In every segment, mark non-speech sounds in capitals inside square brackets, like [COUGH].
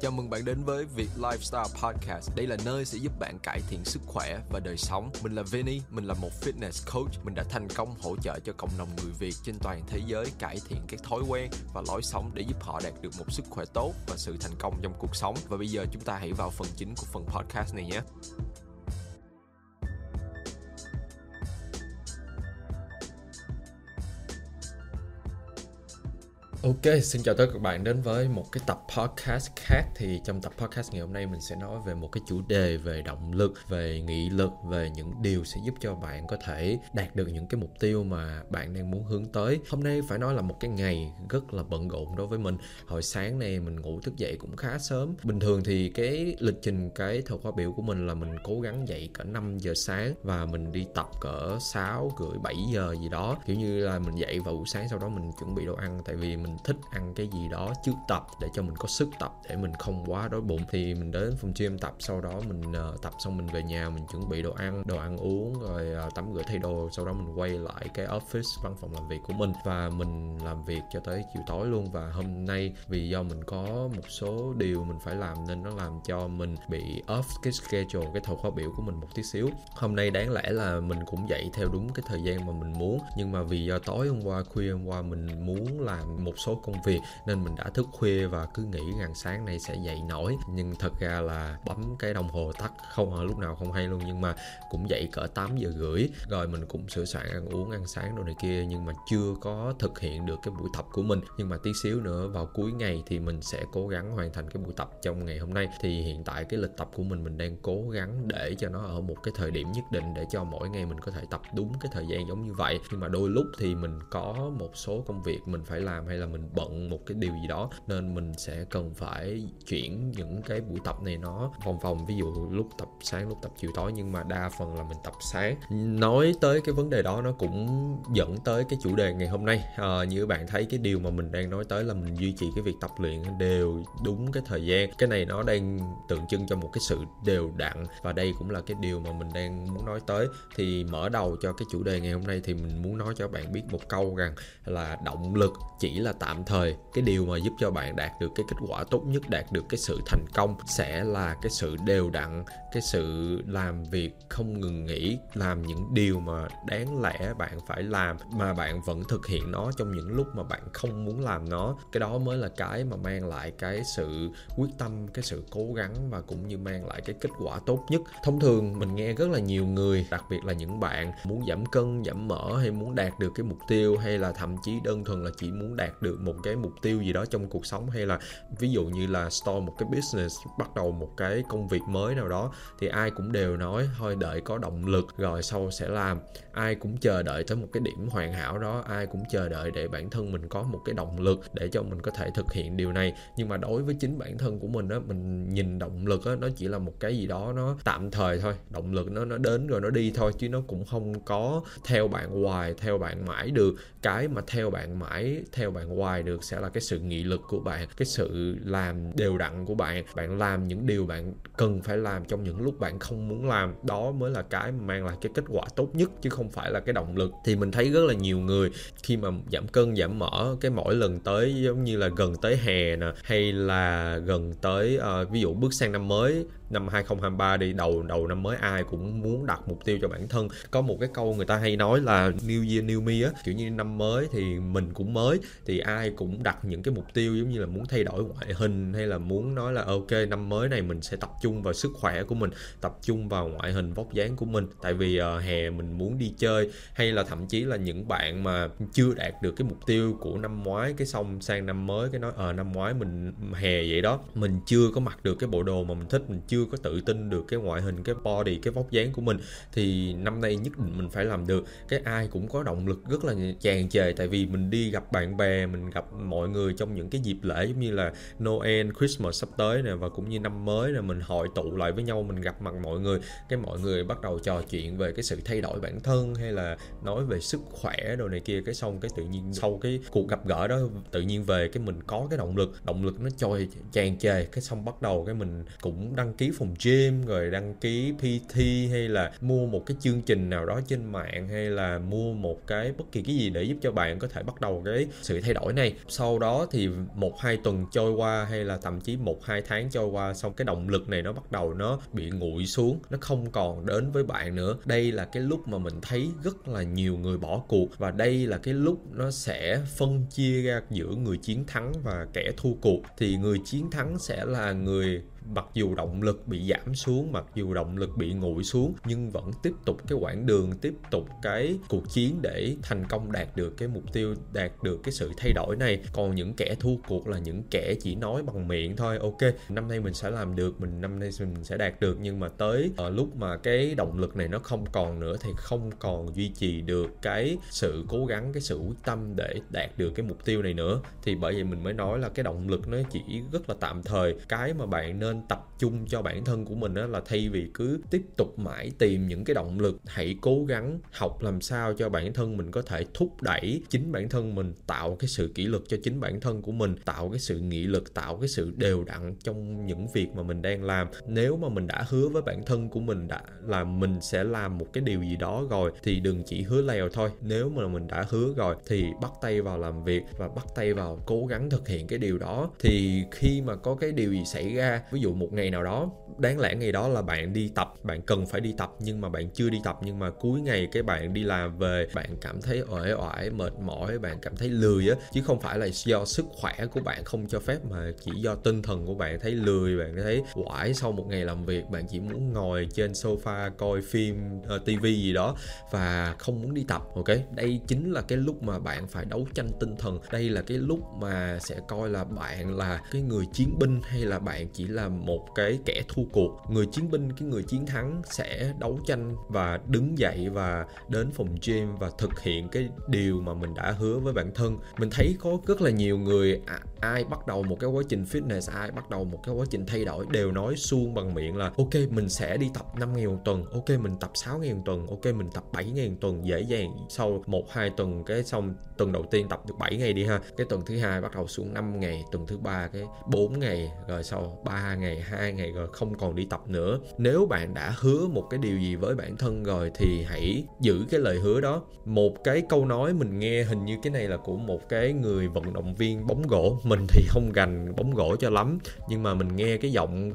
Chào mừng bạn đến với Việt Lifestyle Podcast. Đây là nơi sẽ giúp bạn cải thiện sức khỏe và đời sống. Mình là Vinny, mình là một fitness coach. Mình đã thành công hỗ trợ cho cộng đồng người Việt trên toàn thế giới cải thiện các thói quen và lối sống để giúp họ đạt được một sức khỏe tốt và sự thành công trong cuộc sống. Và bây giờ chúng ta hãy vào phần chính của phần podcast này nhé. Ok, xin chào tất cả các bạn đến với một cái tập podcast khác. Thì trong tập podcast ngày hôm nay mình sẽ nói về một cái chủ đề về động lực, về nghị lực Về những điều sẽ giúp cho bạn có thể đạt được những cái mục tiêu mà bạn đang muốn hướng tới. Hôm nay phải nói là một cái ngày rất là bận rộn đối với mình. Hồi sáng này mình ngủ thức dậy cũng khá sớm. Bình thường thì cái lịch trình cái thời khóa biểu của mình là mình cố gắng dậy cỡ 5 giờ sáng Và mình đi tập cỡ 6, rưỡi 7 giờ gì đó. Kiểu như là mình dậy vào buổi sáng sau đó mình chuẩn bị đồ ăn Tại vì mình thích ăn cái gì đó trước tập để cho mình có sức tập để mình không quá đói bụng. Thì mình đến phòng gym tập sau đó mình uh, tập xong mình về nhà mình chuẩn bị đồ ăn đồ ăn uống rồi uh, tắm rửa thay đồ sau đó mình quay lại cái office văn phòng làm việc của mình và mình làm việc cho tới chiều tối luôn. Và hôm nay vì do mình có một số điều mình phải làm nên nó làm cho mình bị off cái schedule cái thời khóa biểu của mình một tí xíu. Hôm nay đáng lẽ là mình cũng dậy theo đúng cái thời gian mà mình muốn nhưng mà vì do tối hôm qua khuya hôm qua mình muốn làm một số số công việc, nên mình đã thức khuya và cứ nghĩ rằng sáng nay sẽ dậy nổi. Nhưng thật ra là bấm cái đồng hồ tắt không ở lúc nào không hay luôn, nhưng mà cũng dậy cỡ 8 giờ rưỡi. Rồi mình cũng sửa soạn ăn uống, ăn sáng đồ này kia, nhưng mà chưa có thực hiện được cái buổi tập của mình. Nhưng mà tí xíu nữa, vào cuối ngày thì mình sẽ cố gắng hoàn thành cái buổi tập trong ngày hôm nay. Thì hiện tại cái lịch tập của mình mình đang cố gắng để cho nó ở một cái thời điểm nhất định để cho mỗi ngày mình có thể tập đúng cái thời gian giống như vậy. Nhưng mà đôi lúc thì mình có một số công việc mình phải làm hay là mình bận một cái điều gì đó nên mình sẽ cần phải chuyển những cái buổi tập này nó vòng vòng ví dụ lúc tập sáng lúc tập chiều tối nhưng mà đa phần là mình tập sáng. Nói tới cái vấn đề đó nó cũng dẫn tới cái chủ đề ngày hôm nay. À, như các bạn thấy cái điều mà mình đang nói tới là mình duy trì cái việc tập luyện đều đúng cái thời gian. Cái này nó đang tượng trưng cho một cái sự đều đặn và đây cũng là cái điều mà mình đang muốn nói tới. Thì mở đầu cho cái chủ đề ngày hôm nay thì mình muốn nói cho các bạn biết một câu rằng là động lực chỉ là tạm thời. Cái điều mà giúp cho bạn đạt được cái kết quả tốt nhất, đạt được cái sự thành công sẽ là cái sự đều đặn, cái sự làm việc không ngừng nghỉ, làm những điều mà đáng lẽ bạn phải làm, mà bạn vẫn thực hiện nó trong những lúc mà bạn không muốn làm nó. Cái đó mới là cái mà mang lại cái sự quyết tâm, cái sự cố gắng và cũng như mang lại cái kết quả tốt nhất. Thông thường mình nghe rất là nhiều người, đặc biệt là những bạn muốn giảm cân, giảm mỡ hay muốn đạt được cái mục tiêu hay là thậm chí đơn thuần là chỉ muốn đạt được một cái mục tiêu gì đó trong cuộc sống hay là ví dụ như là start một cái business, bắt đầu một cái công việc mới nào đó thì ai cũng đều nói thôi đợi có động lực rồi sau sẽ làm. Ai cũng chờ đợi tới một cái điểm hoàn hảo đó, ai cũng chờ đợi để bản thân mình có một cái động lực để cho mình có thể thực hiện điều này. Nhưng mà đối với chính bản thân của mình á, mình nhìn động lực á, nó chỉ là một cái gì đó nó tạm thời thôi, động lực nó nó đến rồi nó đi thôi, chứ nó cũng không có theo bạn hoài, theo bạn mãi được. Cái mà theo bạn mãi, theo bạn hoài được sẽ là cái sự nghị lực của bạn cái sự làm đều đặn của bạn. Bạn làm những điều bạn cần phải làm trong những lúc bạn không muốn làm. Đó mới là cái mang lại cái kết quả tốt nhất chứ không phải là cái động lực. Thì mình thấy rất là nhiều người khi mà giảm cân giảm mỡ cái mỗi lần tới giống như là gần tới hè nè hay là gần tới uh, ví dụ bước sang năm mới năm 2023 đi đầu đầu năm mới ai cũng muốn đặt mục tiêu cho bản thân. Có một cái câu người ta hay nói là new year new me á kiểu như năm mới thì mình cũng mới thì ai cũng đặt những cái mục tiêu giống như là muốn thay đổi ngoại hình hay là muốn nói là ok năm mới này mình sẽ tập trung vào sức khỏe của mình tập trung vào ngoại hình vóc dáng của mình. Tại vì uh, hè mình muốn đi chơi hay là thậm chí là những bạn mà chưa đạt được cái mục tiêu của năm ngoái cái xong sang năm mới cái nói ờ uh, năm ngoái mình hè vậy đó. Mình chưa có mặc được cái bộ đồ mà mình thích mình chưa chưa có tự tin được cái ngoại hình cái body cái vóc dáng của mình thì năm nay nhất định mình phải làm được. Cái ai cũng có động lực rất là tràn trề tại vì mình đi gặp bạn bè mình gặp mọi người trong những cái dịp lễ giống như là Noel, Christmas sắp tới nè, và cũng như năm mới nè, mình hội tụ lại với nhau, mình gặp mặt mọi người. Cái mọi người bắt đầu trò chuyện về cái sự thay đổi bản thân, hay là nói về sức khỏe đồ này kia, cái xong cái tự nhiên sau cái cuộc gặp gỡ đó, tự nhiên về cái mình có cái động lực động lực nó trôi tràn trề. Cái xong bắt đầu cái mình cũng đăng ký phòng gym, rồi đăng ký PT hay là mua một cái chương trình nào đó trên mạng, hay là mua một cái bất kỳ cái gì để giúp cho bạn có thể bắt đầu cái sự thay đổi lỗi này. Sau đó thì một hai tuần trôi qua hay là thậm chí một hai tháng trôi qua xong cái động lực này nó bắt đầu nó bị nguội xuống, nó không còn đến với bạn nữa. Đây là cái lúc mà mình thấy rất là nhiều người bỏ cuộc và đây là cái lúc nó sẽ phân chia ra giữa người chiến thắng và kẻ thua cuộc. Thì người chiến thắng sẽ là người mặc dù động lực bị giảm xuống, mặc dù động lực bị nguội xuống, nhưng vẫn tiếp tục cái quãng đường, tiếp tục cái cuộc chiến để thành công đạt được cái mục tiêu, đạt được cái sự thay đổi này. Còn những kẻ thua cuộc là những kẻ chỉ nói bằng miệng thôi, ok, năm nay mình sẽ làm được, mình, năm nay mình sẽ đạt được. Nhưng mà tới ở lúc mà cái động lực này nó không còn nữa thì không còn duy trì được cái sự cố gắng, cái sự quyết tâm để đạt được cái mục tiêu này nữa. Thì bởi vậy mình mới nói là cái động lực nó chỉ rất là tạm thời. Cái mà bạn nên tập trung cho bản thân của mình đó là thay vì cứ tiếp tục mãi tìm những cái động lực, hãy cố gắng học làm sao cho bản thân mình có thể thúc đẩy chính bản thân mình, tạo cái sự kỷ luật cho chính bản thân của mình, tạo cái sự nghị lực, tạo cái sự đều đặn trong những việc mà mình đang làm. Nếu mà mình đã hứa với bản thân của mình đã là mình sẽ làm một cái điều gì đó rồi, thì đừng chỉ hứa lèo thôi. Nếu mà mình đã hứa rồi, thì bắt tay vào làm việc và bắt tay vào cố gắng thực hiện cái điều đó. Thì khi mà có cái điều gì xảy ra, ví dụ một ngày nào đó đáng lẽ ngày đó là bạn đi tập bạn cần phải đi tập nhưng mà bạn chưa đi tập nhưng mà cuối ngày cái bạn đi làm về bạn cảm thấy uể oải mệt mỏi bạn cảm thấy lười á. Chứ không phải là do sức khỏe của bạn không cho phép mà chỉ do tinh thần của bạn thấy lười bạn thấy oải sau một ngày làm việc bạn chỉ muốn ngồi trên sofa coi phim ờ, uh, tivi gì đó và không muốn đi tập ok? Đây chính là cái lúc mà bạn phải đấu tranh tinh thần. Đây là cái lúc mà sẽ coi là bạn là cái người chiến binh hay là bạn chỉ là một cái kẻ thua cuộc. Người chiến binh, cái người chiến thắng sẽ đấu tranh và đứng dậy và đến phòng gym và thực hiện cái điều mà mình đã hứa với bản thân. Mình thấy có rất là nhiều người à, ai bắt đầu một cái quá trình fitness, ai bắt đầu một cái quá trình thay đổi đều nói suông bằng miệng là, ok, mình sẽ đi tập 5 ngày một tuần, ok, mình tập 6 ngày một tuần, ok, mình tập 7 ngày một tuần, dễ dàng. Sau một, hai tuần cái xong, tuần đầu tiên tập được 7 ngày đi ha, cái tuần thứ hai bắt đầu xuống 5 ngày, tuần thứ ba cái 4 ngày, rồi sau 3 ngày hai ngày rồi không còn đi tập nữa. Nếu bạn đã hứa một cái điều gì với bản thân rồi thì hãy giữ cái lời hứa đó. Một cái câu nói mình nghe hình như cái này là của một cái người vận động viên bóng gỗ. Mình thì không gành bóng gỗ cho lắm nhưng mà mình nghe cái giọng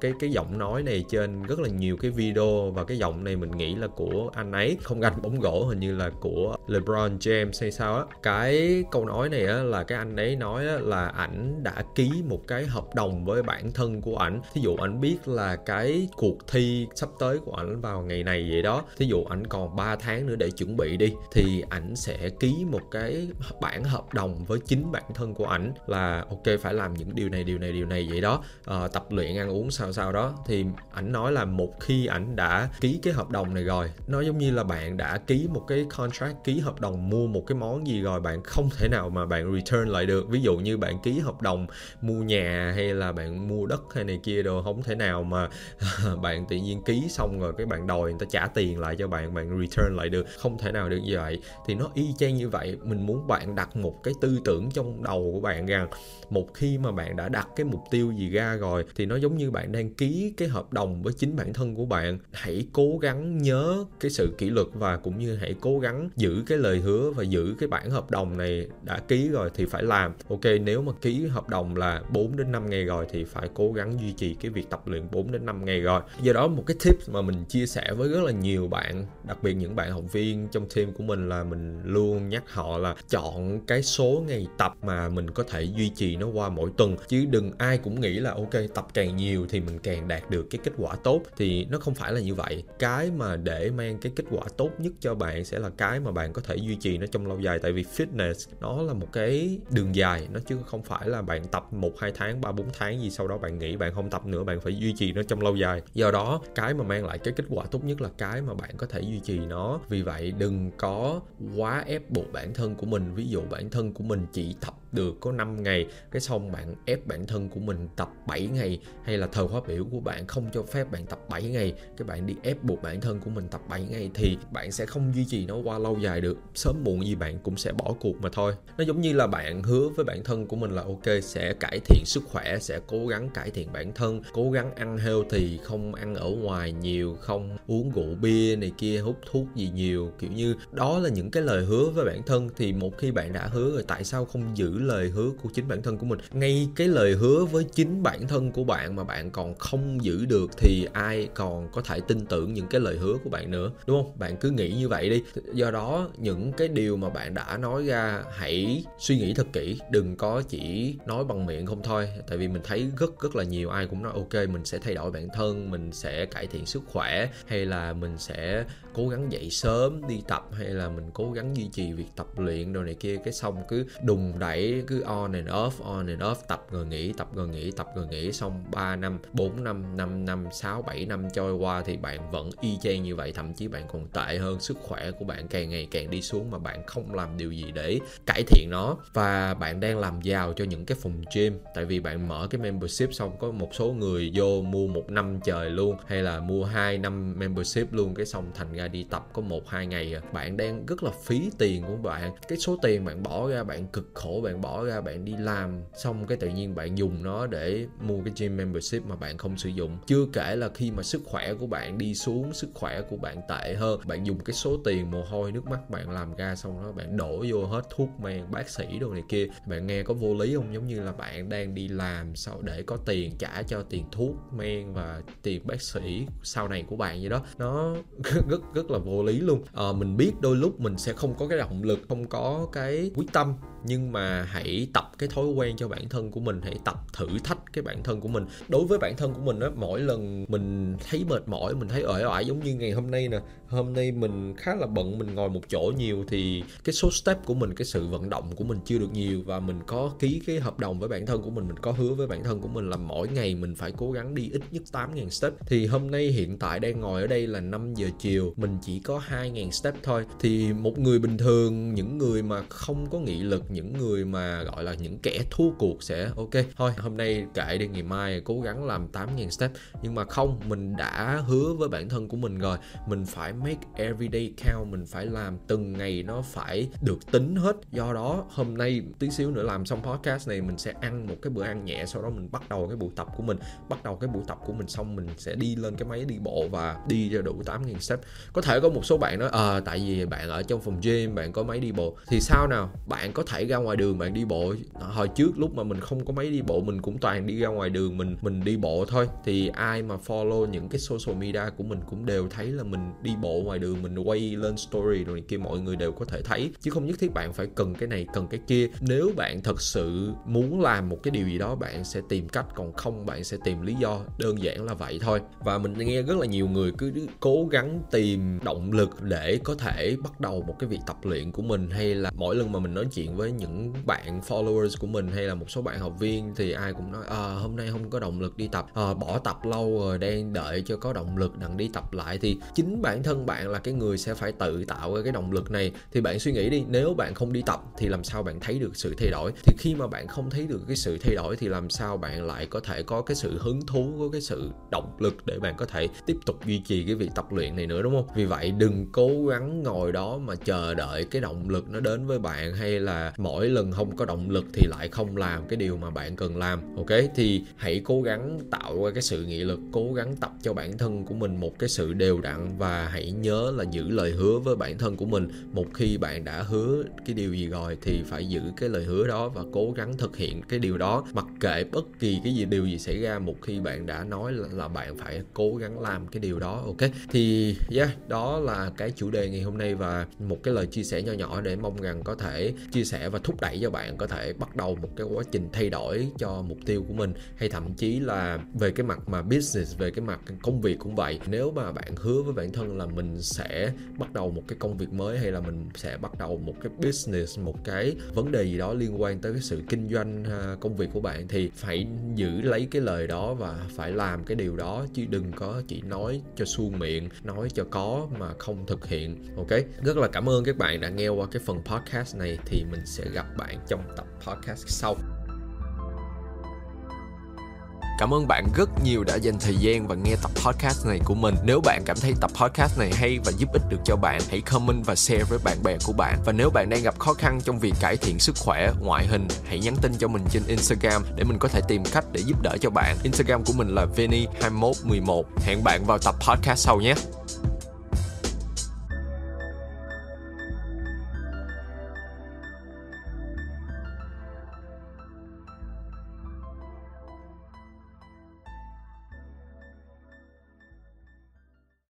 cái cái giọng nói này trên rất là nhiều cái video và cái giọng này mình nghĩ là của anh ấy. Không gành bóng gỗ hình như là của LeBron James hay sao á. Cái câu nói này á là cái anh ấy nói á, là ảnh đã ký một cái hợp đồng với bản thân của ảnh. Thí dụ ảnh biết là cái cuộc thi sắp tới của ảnh vào ngày này vậy đó. Thí dụ ảnh còn 3 tháng nữa để chuẩn bị đi thì ảnh sẽ ký một cái bản hợp đồng với chính bản thân của ảnh là ok phải làm những điều này điều này điều này vậy đó. À, tập luyện ăn uống sao sao đó. Thì ảnh nói là một khi ảnh đã ký cái hợp đồng này rồi nó giống như là bạn đã ký một cái contract ký hợp đồng mua một cái món gì rồi bạn không thể nào mà bạn return lại được. Ví dụ như bạn ký hợp đồng mua nhà hay là bạn mua đất hay này kia đồ, không thể nào mà [LAUGHS] bạn tự nhiên ký xong rồi cái bạn đòi người ta trả tiền lại cho bạn bạn return lại được. Không thể nào được như vậy. Thì nó y chang như vậy, mình muốn bạn đặt một cái tư tưởng trong đầu của bạn rằng một khi mà bạn đã đặt cái mục tiêu gì ra rồi thì nó giống như bạn đang ký cái hợp đồng với chính bản thân của bạn. Hãy cố gắng nhớ cái sự kỷ luật và cũng như hãy cố gắng giữ cái lời hứa và giữ cái bản hợp đồng này đã ký rồi thì phải làm. Ok, nếu mà ký hợp đồng là 4 đến 5 ngày rồi thì phải cố gắng duy trì cái việc tập luyện 4 đến 5 ngày rồi. Do đó một cái tip mà mình chia sẻ với rất là nhiều bạn, đặc biệt những bạn học viên trong team của mình là mình luôn nhắc họ là chọn cái số ngày tập mà mình có thể duy trì nó qua mỗi tuần. Chứ đừng ai cũng nghĩ là, ok, tập càng nhiều thì mình càng đạt được cái kết quả tốt. Thì nó không phải là như vậy. Cái mà để mang cái kết quả tốt nhất cho bạn sẽ là cái mà bạn có thể duy trì nó trong lâu dài. Tại vì fitness nó là một cái đường dài. Nó chứ không phải là bạn tập một, hai tháng, ba, bốn tháng gì sau đó bạn nghỉ bạn không tập nữa, bạn phải duy trì nó trong lâu dài. Do đó, cái mà mang lại cái kết quả tốt nhất là cái mà bạn có thể duy trì nó. Vì vậy, đừng có quá ép buộc bản thân của mình. Ví dụ bản thân của mình chỉ tập được có 5 ngày, cái xong bạn ép bản thân của mình tập 7 ngày, hay là thời khóa biểu của bạn không cho phép bạn tập 7 ngày, cái bạn đi ép buộc bản thân của mình tập 7 ngày thì bạn sẽ không duy trì nó qua lâu dài được. Sớm muộn gì bạn cũng sẽ bỏ cuộc mà thôi. Nó giống như là bạn hứa với bản thân của mình là ok, sẽ cải thiện sức khỏe, sẽ cố gắng cải thiện bản thân, cố gắng ăn healthy không ăn ở ngoài nhiều, không uống rượu bia này kia, hút thuốc gì nhiều. Kiểu như đó là những cái lời hứa với bản thân. Thì một khi bạn đã hứa rồi, tại sao không giữ lời hứa của chính bản thân của mình. Ngay cái lời hứa với chính bản thân của bạn mà bạn còn không giữ được thì ai còn có thể tin tưởng những cái lời hứa của bạn nữa, đúng không? Bạn cứ nghĩ như vậy đi. Do đó, những cái điều mà bạn đã nói ra, hãy suy nghĩ thật kỹ. Đừng có chỉ nói bằng miệng không thôi. Tại vì mình thấy rất rất là nhiều ai cũng nói, ok, mình sẽ thay đổi bản thân, mình sẽ cải thiện sức khỏe, hay là mình sẽ cố gắng dậy sớm đi tập hay là mình cố gắng duy trì việc tập luyện đồ này kia, cái xong cứ đùng đẩy, cứ on and off, on and off, tập rồi nghỉ, tập rồi nghỉ, tập rồi nghỉ, xong 3 năm 4 năm 5 năm 6 7 năm trôi qua thì bạn vẫn y chang như vậy, thậm chí bạn còn tệ hơn sức khỏe của bạn, càng ngày càng đi xuống mà bạn không làm điều gì để cải thiện nó. Và bạn đang làm giàu cho những cái phòng gym, tại vì bạn mở cái membership xong có một số người vô mua một năm trời luôn, hay là mua hai, năm membership luôn, cái xong thành ra đi tập có một, hai ngày à. bạn đang rất là phí tiền của bạn. Cái số tiền bạn bỏ ra, bạn cực khổ bạn bỏ ra, bạn đi làm. Xong cái tự nhiên bạn dùng nó để mua cái gym membership mà bạn không sử dụng. Chưa kể là khi mà sức khỏe của bạn đi xuống, sức khỏe của bạn tệ hơn, bạn dùng cái số tiền mồ hôi, nước mắt bạn làm ra xong đó, bạn đổ vô hết thuốc men, bác sĩ đồ này kia. Bạn nghe có vô lý không? Giống như là bạn đang đi làm sau để có tiền trả cho tiền thuốc men và tiền bác sĩ sau này của bạn vậy đó. Nó [LAUGHS] rất rất là vô lý luôn. À, mình biết đôi lúc mình sẽ không có cái động lực không có cái quyết tâm nhưng mà hãy tập cái thói quen cho bản thân của mình hãy tập thử thách cái bản thân của mình. Đối với bản thân của mình á, mỗi lần mình thấy mệt mỏi, mình thấy uể oải giống như ngày hôm nay nè, hôm nay mình khá là bận, mình ngồi một chỗ nhiều thì cái số step của mình, cái sự vận động của mình chưa được nhiều và mình có ký cái hợp đồng với bản thân của mình mình có hứa với bản thân của mình là mỗi ngày mình phải cố gắng đi ít nhất 8.000 step. Thì hôm nay hiện tại đang ngồi ở đây là 5 giờ chiều, mình chỉ có 2.000 step thôi. Thì một người bình thường, những người mà không có nghị lực, những người mà gọi là những kẻ thua cuộc sẽ, ok, thôi, hôm nay cả kệ đi ngày mai cố gắng làm 8.000 step. Nhưng mà không mình đã hứa với bản thân của mình rồi. Mình phải make every day count mình phải làm từng ngày nó phải được tính hết. Do đó hôm nay tí xíu nữa làm xong podcast này mình sẽ ăn một cái bữa ăn nhẹ sau đó mình bắt đầu cái buổi tập của mình. Bắt đầu cái buổi tập của mình xong mình sẽ đi lên cái máy đi bộ và đi cho đủ 8.000 step. Có thể có một số bạn nói à, tại vì bạn ở trong phòng gym bạn có máy đi bộ. Thì sao nào? Bạn có thể ra ngoài đường bạn đi bộ. Hồi trước lúc mà mình không có máy đi bộ mình cũng toàn đi ra ngoài đường mình mình đi bộ thôi. Thì ai mà follow những cái social media của mình cũng đều thấy là mình đi bộ ngoài đường mình quay lên story rồi kia mọi người đều có thể thấy. Chứ không nhất thiết bạn phải cần cái này cần cái kia. Nếu bạn thật sự muốn làm một cái điều gì đó bạn sẽ tìm cách còn không bạn sẽ tìm lý do. Đơn giản là vậy thôi. Và mình nghe rất là nhiều người cứ cố gắng tìm động lực để có thể bắt đầu một cái việc tập luyện của mình hay là mỗi lần mà mình nói chuyện với những bạn followers của mình hay là một số bạn học viên thì ai cũng nói à, Ờ, hôm nay không có động lực đi tập. À, bỏ tập lâu rồi đang đợi cho có động lực đặng đi tập lại. Thì chính bản thân bạn là cái người sẽ phải tự tạo cái động lực này. Thì bạn suy nghĩ đi nếu bạn không đi tập thì làm sao bạn thấy được sự thay đổi? Thì khi mà bạn không thấy được cái sự thay đổi thì làm sao bạn lại có thể có cái sự hứng thú có cái sự động lực để bạn có thể tiếp tục duy trì cái việc tập luyện này nữa đúng không? Vì vậy đừng cố gắng ngồi đó mà chờ đợi cái động lực nó đến với bạn hay là mỗi lần không có động lực thì lại không làm cái điều mà bạn cần làm ok? Thì hãy cố gắng tạo ra cái sự nghị lực cố gắng tập cho bản thân của mình một cái sự đều đặn và hãy nhớ là giữ lời hứa với bản thân của mình. Một khi bạn đã hứa cái điều gì rồi thì phải giữ cái lời hứa đó và cố gắng thực hiện cái điều đó. Mặc kệ bất kỳ cái gì điều gì xảy ra một khi bạn đã nói là, là bạn phải cố gắng làm cái điều đó ok? Thì yeah đó là cái chủ đề ngày hôm nay và một cái lời chia sẻ nho nhỏ để mong rằng có thể chia sẻ và thúc đẩy cho bạn có thể bắt đầu một cái quá trình thay đổi cho mục tiêu của mình hay thậm chí là về cái mặt mà business, về cái mặt công việc cũng vậy. Nếu mà bạn hứa với bản thân là mình sẽ bắt đầu một cái công việc mới, hay là mình sẽ bắt đầu một cái business, một cái vấn đề gì đó liên quan tới cái sự kinh doanh à, công việc của bạn, thì phải giữ lấy cái lời đó và phải làm cái điều đó, chứ đừng có chỉ nói cho suông miệng, nói cho có mà không thực hiện. Ok? Rất là cảm ơn các bạn đã nghe qua cái phần podcast này, thì mình sẽ gặp bạn trong tập podcast sau. Cảm ơn bạn rất nhiều đã dành thời gian và nghe tập podcast này của mình. Nếu bạn cảm thấy tập podcast này hay và giúp ích được cho bạn, hãy comment và share với bạn bè của bạn. Và nếu bạn đang gặp khó khăn trong việc cải thiện sức khỏe, ngoại hình, hãy nhắn tin cho mình trên Instagram để mình có thể tìm cách để giúp đỡ cho bạn. Instagram của mình là veni2111. Hẹn bạn vào tập podcast sau nhé.